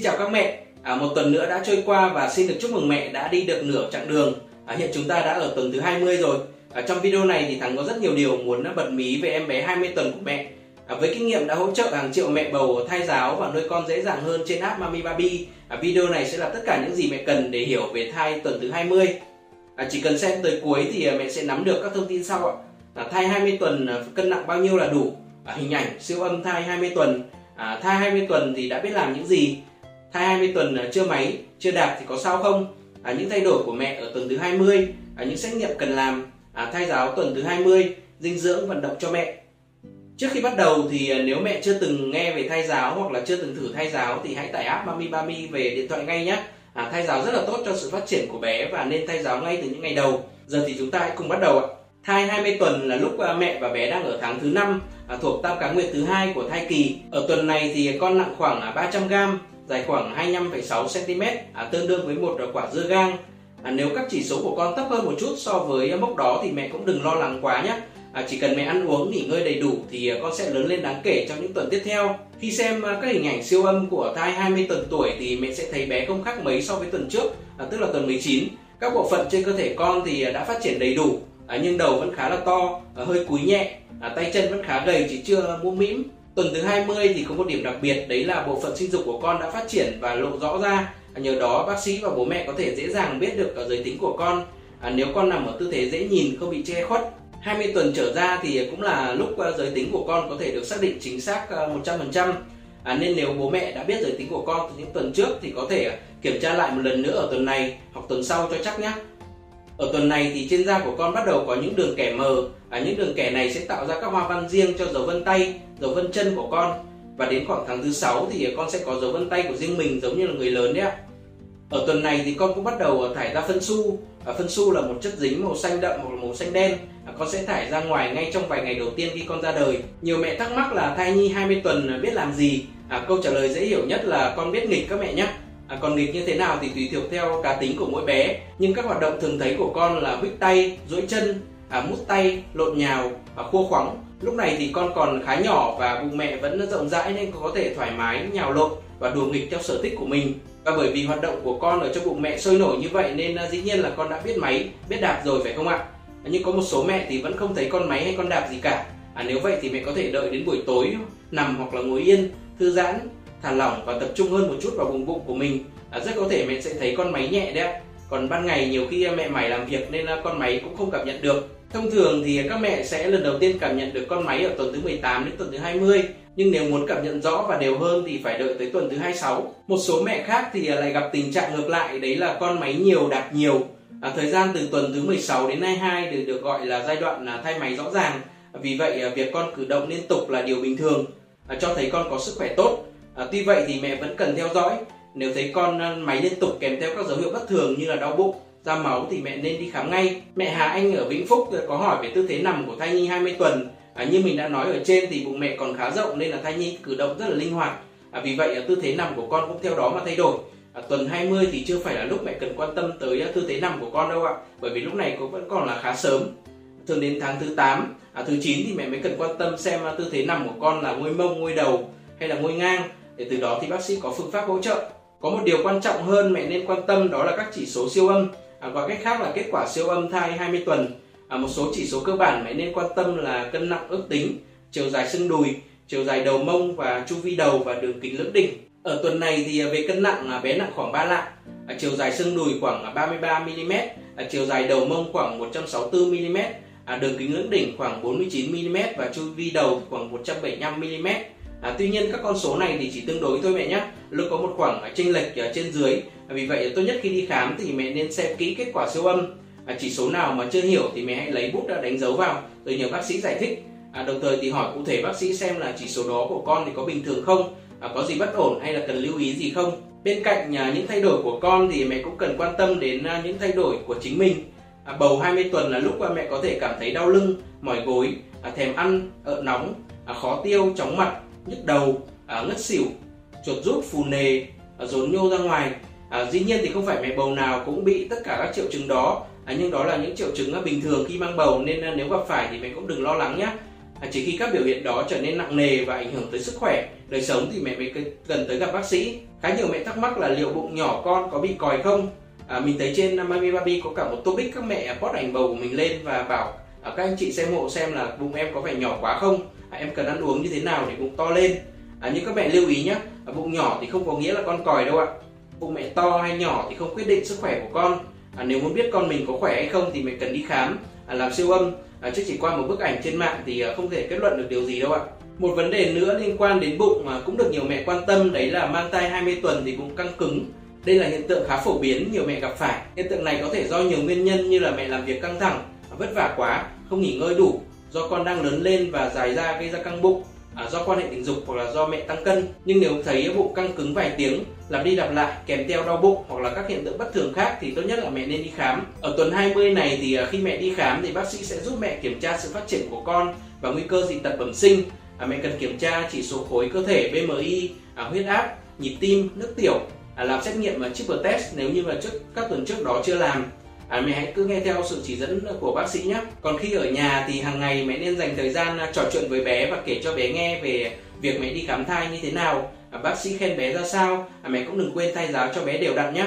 Xin chào các mẹ, à, một tuần nữa đã trôi qua và xin được chúc mừng mẹ đã đi được nửa chặng đường. À, hiện chúng ta đã ở tuần thứ 20 rồi. À, trong video này thì Thắng có rất nhiều điều muốn bật mí về em bé 20 tuần của mẹ. À, với kinh nghiệm đã hỗ trợ hàng triệu mẹ bầu thai giáo và nuôi con dễ dàng hơn trên app Mami Baby, à, video này sẽ là tất cả những gì mẹ cần để hiểu về thai tuần thứ 20. À, chỉ cần xem tới cuối thì à, mẹ sẽ nắm được các thông tin sau ạ. À, thai 20 tuần à, cân nặng bao nhiêu là đủ? À, hình ảnh siêu âm thai 20 tuần. À, thai 20 tuần thì đã biết làm những gì? Thai 20 tuần chưa máy, chưa đạp thì có sao không? À, những thay đổi của mẹ ở tuần thứ 20, à, những xét nghiệm cần làm, à, thai giáo tuần thứ 20, dinh dưỡng vận động cho mẹ. Trước khi bắt đầu thì à, nếu mẹ chưa từng nghe về thai giáo hoặc là chưa từng thử thai giáo thì hãy tải app Mami Bami về điện thoại ngay nhé. À, thai giáo rất là tốt cho sự phát triển của bé và nên thai giáo ngay từ những ngày đầu. Giờ thì chúng ta hãy cùng bắt đầu ạ. Thai 20 tuần là lúc à, mẹ và bé đang ở tháng thứ 5 à, thuộc tam cá nguyệt thứ hai của thai kỳ. Ở tuần này thì con nặng khoảng 300 g, dài khoảng 25,6 cm, à, tương đương với một quả dưa gang. À, nếu các chỉ số của con thấp hơn một chút so với mốc đó thì mẹ cũng đừng lo lắng quá nhé. À, chỉ cần mẹ ăn uống nghỉ ngơi đầy đủ thì à, con sẽ lớn lên đáng kể trong những tuần tiếp theo. Khi xem à, các hình ảnh siêu âm của thai 20 tuần tuổi thì mẹ sẽ thấy bé không khác mấy so với tuần trước, à, tức là tuần 19. Các bộ phận trên cơ thể con thì à, đã phát triển đầy đủ, à, nhưng đầu vẫn khá là to, à, hơi cúi nhẹ, à, tay chân vẫn khá gầy chỉ chưa mũm mĩm. Tuần thứ 20 thì có một điểm đặc biệt đấy là bộ phận sinh dục của con đã phát triển và lộ rõ ra. À, nhờ đó bác sĩ và bố mẹ có thể dễ dàng biết được à, giới tính của con. À, nếu con nằm ở tư thế dễ nhìn không bị che khuất 20 tuần trở ra thì cũng là lúc à, giới tính của con có thể được xác định chính xác 100%. À, nên nếu bố mẹ đã biết giới tính của con từ những tuần trước thì có thể kiểm tra lại một lần nữa ở tuần này hoặc tuần sau cho chắc nhé. Ở tuần này thì trên da của con bắt đầu có những đường kẻ mờ, à, những đường kẻ này sẽ tạo ra các hoa văn riêng cho dấu vân tay, dấu vân chân của con. Và đến khoảng tháng thứ 6 thì con sẽ có dấu vân tay của riêng mình giống như là người lớn đấy ạ. Ở tuần này thì con cũng bắt đầu thải ra phân su. À, phân su là một chất dính màu xanh đậm hoặc là màu xanh đen. À, con sẽ thải ra ngoài ngay trong vài ngày đầu tiên khi con ra đời. Nhiều mẹ thắc mắc là thai nhi 20 tuần biết làm gì? À, câu trả lời dễ hiểu nhất là con biết nghịch các mẹ nhé. À, còn nghịch như thế nào thì tùy thuộc theo cá tính của mỗi bé. Nhưng các hoạt động thường thấy của con là huých tay, duỗi chân, à, mút tay, lộn nhào, à, khua khoắng. Lúc này thì con còn khá nhỏ và bụng mẹ vẫn rộng rãi nên có thể thoải mái nhào lộn và đùa nghịch theo sở thích của mình. Và bởi vì hoạt động của con ở trong bụng mẹ sôi nổi như vậy nên à, dĩ nhiên là con đã biết máy, biết đạp rồi phải không ạ? À, nhưng có một số mẹ thì vẫn không thấy con máy hay con đạp gì cả. À, nếu vậy thì mẹ có thể đợi đến buổi tối nằm hoặc là ngồi yên, thư giãn, thả lỏng và tập trung hơn một chút vào vùng bụng của mình. À, rất có thể mẹ sẽ thấy con máy nhẹ đấy ạ. Còn ban ngày nhiều khi à, mẹ mày làm việc nên à, con máy cũng không cảm nhận được. Thông thường thì các mẹ sẽ lần đầu tiên cảm nhận được con máy ở tuần thứ 18 đến tuần thứ 20 nhưng nếu muốn cảm nhận rõ và đều hơn thì phải đợi tới tuần thứ 26. Một số mẹ khác thì à, lại gặp tình trạng ngược lại đấy là con máy nhiều đạp nhiều. À, thời gian từ tuần thứ 16 đến 22 được được gọi là giai đoạn thay máy rõ ràng. Vì vậy việc con cử động liên tục là điều bình thường, à, cho thấy con có sức khỏe tốt. À, tuy vậy thì mẹ vẫn cần theo dõi. Nếu thấy con à, máy liên tục kèm theo các dấu hiệu bất thường như là đau bụng, ra máu thì mẹ nên đi khám ngay. Mẹ Hà Anh ở Vĩnh Phúc à, có hỏi về tư thế nằm của thai nhi 20 tuần. À, như mình đã nói ở trên thì bụng mẹ còn khá rộng nên là thai nhi cử động rất là linh hoạt. À, vì vậy à, tư thế nằm của con cũng theo đó mà thay đổi. À, tuần 20 thì chưa phải là lúc mẹ cần quan tâm tới tư thế nằm của con đâu ạ. Bởi vì lúc này cũng vẫn còn là khá sớm. Thường đến tháng thứ 8, à, thứ 9 thì mẹ mới cần quan tâm xem tư thế nằm của con là ngôi mông, ngôi đầu hay là ngôi ngang. Để từ đó thì bác sĩ có phương pháp hỗ trợ. Có một điều quan trọng hơn mẹ nên quan tâm đó là các chỉ số siêu âm. À, gọi cách khác là kết quả siêu âm thai 20 tuần. À, một số chỉ số cơ bản mẹ nên quan tâm là cân nặng ước tính, chiều dài xương đùi, chiều dài đầu mông và chu vi đầu và đường kính lưỡng đỉnh. Ở tuần này thì à, về cân nặng à, bé nặng khoảng 3 lạng, à, chiều dài xương đùi khoảng à, 33 mm, à, chiều dài đầu mông khoảng 164 mm, à, đường kính lưỡng đỉnh khoảng 49 mm và chu vi đầu khoảng 175 mm. À, tuy nhiên các con số này thì chỉ tương đối thôi mẹ nhé. Luôn có một khoảng à, chênh lệch à, trên dưới. À, vì vậy tốt nhất khi đi khám thì mẹ nên xem kỹ kết quả siêu âm. À, chỉ số nào mà chưa hiểu thì mẹ hãy lấy bút ra đánh dấu vào rồi nhờ bác sĩ giải thích. À, đồng thời thì hỏi cụ thể bác sĩ xem là chỉ số đó của con thì có bình thường không? À, có gì bất ổn hay là cần lưu ý gì không? Bên cạnh à, những thay đổi của con thì mẹ cũng cần quan tâm đến à, những thay đổi của chính mình. À, bầu 20 tuần là lúc mẹ có thể cảm thấy đau lưng mỏi gối à, thèm ăn ợ nóng à, khó tiêu chóng mặt nhức đầu à, ngất xỉu chuột rút phù nề à, rốn nhô ra ngoài à, dĩ nhiên thì không phải mẹ bầu nào cũng bị tất cả các triệu chứng đó à, nhưng đó là những triệu chứng à, bình thường khi mang bầu nên à, nếu gặp phải thì mẹ cũng đừng lo lắng nhé À, chỉ khi các biểu hiện đó trở nên nặng nề và ảnh hưởng tới sức khỏe, đời sống thì mẹ mới cần tới gặp bác sĩ. Khá nhiều mẹ thắc mắc là liệu bụng nhỏ con có bị còi không? À, mình thấy trên Mami Baby có cả một topic các mẹ post ảnh bầu của mình lên và bảo à, các anh chị xem hộ xem là bụng em có vẻ nhỏ quá không? À, em cần ăn uống như thế nào để bụng to lên? À, nhưng các mẹ lưu ý nhé, à, bụng nhỏ thì không có nghĩa là con còi đâu ạ. Bụng mẹ to hay nhỏ thì không quyết định sức khỏe của con. À, nếu muốn biết con mình có khỏe hay không thì mẹ cần đi khám, à, làm siêu âm à, chứ chỉ qua một bức ảnh trên mạng thì à, không thể kết luận được điều gì đâu ạ một vấn đề nữa liên quan đến bụng mà cũng được nhiều mẹ quan tâm đấy là mang thai 20 tuần thì bụng căng cứng đây là hiện tượng khá phổ biến nhiều mẹ gặp phải hiện tượng này có thể do nhiều nguyên nhân như là mẹ làm việc căng thẳng vất vả quá không nghỉ ngơi đủ do con đang lớn lên và dài ra gây ra căng bụng à, do quan hệ tình dục hoặc là do mẹ tăng cân. Nhưng nếu thấy bụng căng cứng vài tiếng lặp đi lặp lại kèm theo đau bụng hoặc là các hiện tượng bất thường khác thì tốt nhất là mẹ nên đi khám. Ở tuần 20 này thì à, khi mẹ đi khám thì bác sĩ sẽ giúp mẹ kiểm tra sự phát triển của con và nguy cơ dị tật bẩm sinh. À, mẹ cần kiểm tra chỉ số khối cơ thể BMI à, huyết áp nhịp tim nước tiểu à, làm xét nghiệm và triple test nếu như mà trước các tuần trước đó chưa làm à, mẹ hãy cứ nghe theo sự chỉ dẫn của bác sĩ nhé. Còn khi ở nhà thì hàng ngày mẹ nên dành thời gian à, trò chuyện với bé và kể cho bé nghe về việc mẹ đi khám thai như thế nào. À, bác sĩ khen bé ra sao. À, mẹ cũng đừng quên thay giáo cho bé đều đặn nhé.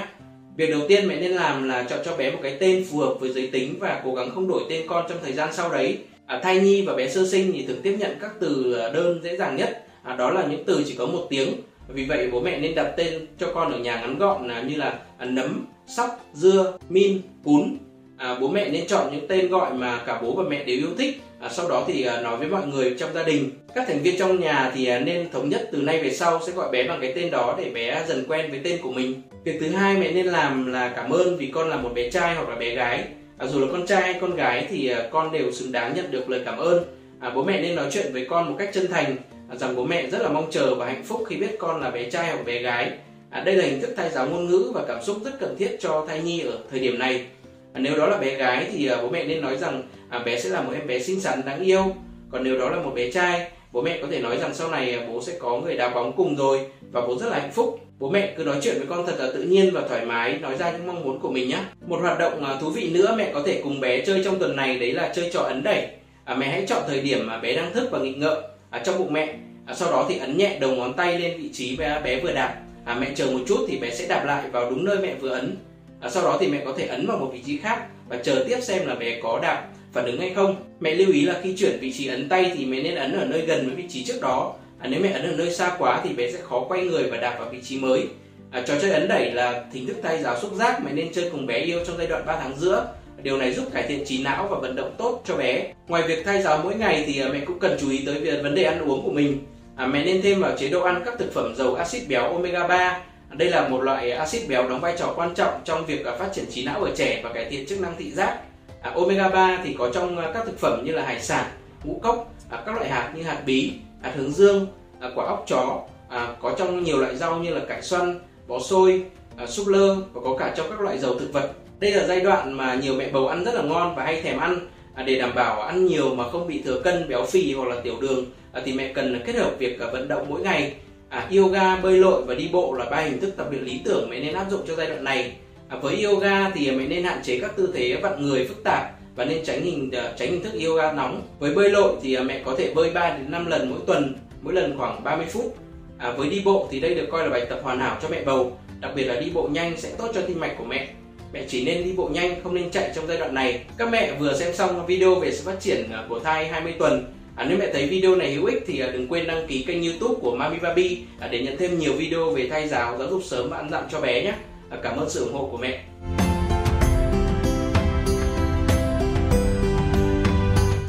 Việc đầu tiên mẹ nên làm là chọn cho bé một cái tên phù hợp với giới tính và cố gắng không đổi tên con trong thời gian sau đấy. À, thai nhi và bé sơ sinh thì thường tiếp nhận các từ à, đơn dễ dàng nhất. À, đó là những từ chỉ có một tiếng. Vì vậy bố mẹ nên đặt tên cho con ở nhà ngắn gọn là như là à, nấm sóc dưa min cún. À, bố mẹ nên chọn những tên gọi mà cả bố và mẹ đều yêu thích. À, sau đó thì à, nói với mọi người trong gia đình. Các thành viên trong nhà thì à, nên thống nhất từ nay về sau sẽ gọi bé bằng cái tên đó để bé dần quen với tên của mình. Việc thứ hai mẹ nên làm là cảm ơn vì con là một bé trai hoặc là bé gái. À, dù là con trai hay con gái thì à, con đều xứng đáng nhận được lời cảm ơn. À, bố mẹ nên nói chuyện với con một cách chân thành à, rằng bố mẹ rất là mong chờ và hạnh phúc khi biết con là bé trai hoặc bé gái. À, đây là hình thức thay giáo ngôn ngữ và cảm xúc rất cần thiết cho thai nhi ở thời điểm này. À, nếu đó là bé gái thì à, bố mẹ nên nói rằng à, bé sẽ là một em bé xinh xắn đáng yêu. Còn nếu đó là một bé trai, bố mẹ có thể nói rằng sau này à, bố sẽ có người đá bóng cùng rồi và bố rất là hạnh phúc. Bố mẹ cứ nói chuyện với con thật là tự nhiên và thoải mái, nói ra những mong muốn của mình nhé. Một hoạt động à, thú vị nữa mẹ có thể cùng bé chơi trong tuần này đấy là chơi trò ấn đẩy. À, mẹ hãy chọn thời điểm mà bé đang thức và nghịch ngợm à, trong bụng mẹ. À, sau đó thì ấn nhẹ đầu ngón tay lên vị trí bé, bé vừa đạp à, mẹ chờ một chút thì bé sẽ đạp lại vào đúng nơi mẹ vừa ấn. À, sau đó thì mẹ có thể ấn vào một vị trí khác và chờ tiếp xem là bé có đạp phản ứng hay không. Mẹ lưu ý là khi chuyển vị trí ấn tay thì mẹ nên ấn ở nơi gần với vị trí trước đó. À, nếu mẹ ấn ở nơi xa quá thì bé sẽ khó quay người và đạp vào vị trí mới. À, trò chơi ấn đẩy là thính thức tay giáo xúc giác mẹ nên chơi cùng bé yêu trong giai đoạn 3 tháng giữa. Điều này giúp cải thiện trí não và vận động tốt cho bé. Ngoài việc thay giáo mỗi ngày thì à, mẹ cũng cần chú ý tới việc vấn đề ăn uống của mình à, mẹ nên thêm vào chế độ ăn các thực phẩm giàu axit béo omega 3 đây là một loại axit béo đóng vai trò quan trọng trong việc à, phát triển trí não ở trẻ và cải thiện chức năng thị giác. À, omega 3 thì có trong à, các thực phẩm như là hải sản ngũ cốc à, các loại hạt như hạt bí hạt hướng dương à, quả óc chó à, có trong nhiều loại rau như là cải xoăn bó xôi à, súp lơ và có cả trong các loại dầu thực vật. Đây là giai đoạn mà nhiều mẹ bầu ăn rất là ngon và hay thèm ăn à, để đảm bảo ăn nhiều mà không bị thừa cân béo phì hoặc là tiểu đường à, thì mẹ cần kết hợp việc à, vận động mỗi ngày. À, yoga bơi lội và đi bộ là ba hình thức tập luyện lý tưởng mẹ nên áp dụng cho giai đoạn này. À, với yoga thì mẹ nên hạn chế các tư thế vặn người phức tạp và nên tránh hình à, tránh hình thức yoga nóng. Với bơi lội thì à, mẹ có thể bơi 3 đến 5 lần mỗi tuần mỗi lần khoảng 30 phút. À, với đi bộ thì đây được coi là bài tập hoàn hảo cho mẹ bầu đặc biệt là đi bộ nhanh sẽ tốt cho tim mạch của mẹ mẹ chỉ nên đi bộ nhanh không nên chạy trong giai đoạn này các mẹ vừa xem xong video về sự phát triển à, của thai 20 tuần À, nếu mẹ thấy video này hữu ích thì à, đừng quên đăng ký kênh youtube của Mami Baby à, để nhận thêm nhiều video về thai giáo, giáo dục sớm và ăn dặm cho bé nhé. À, cảm ơn sự ủng hộ của mẹ.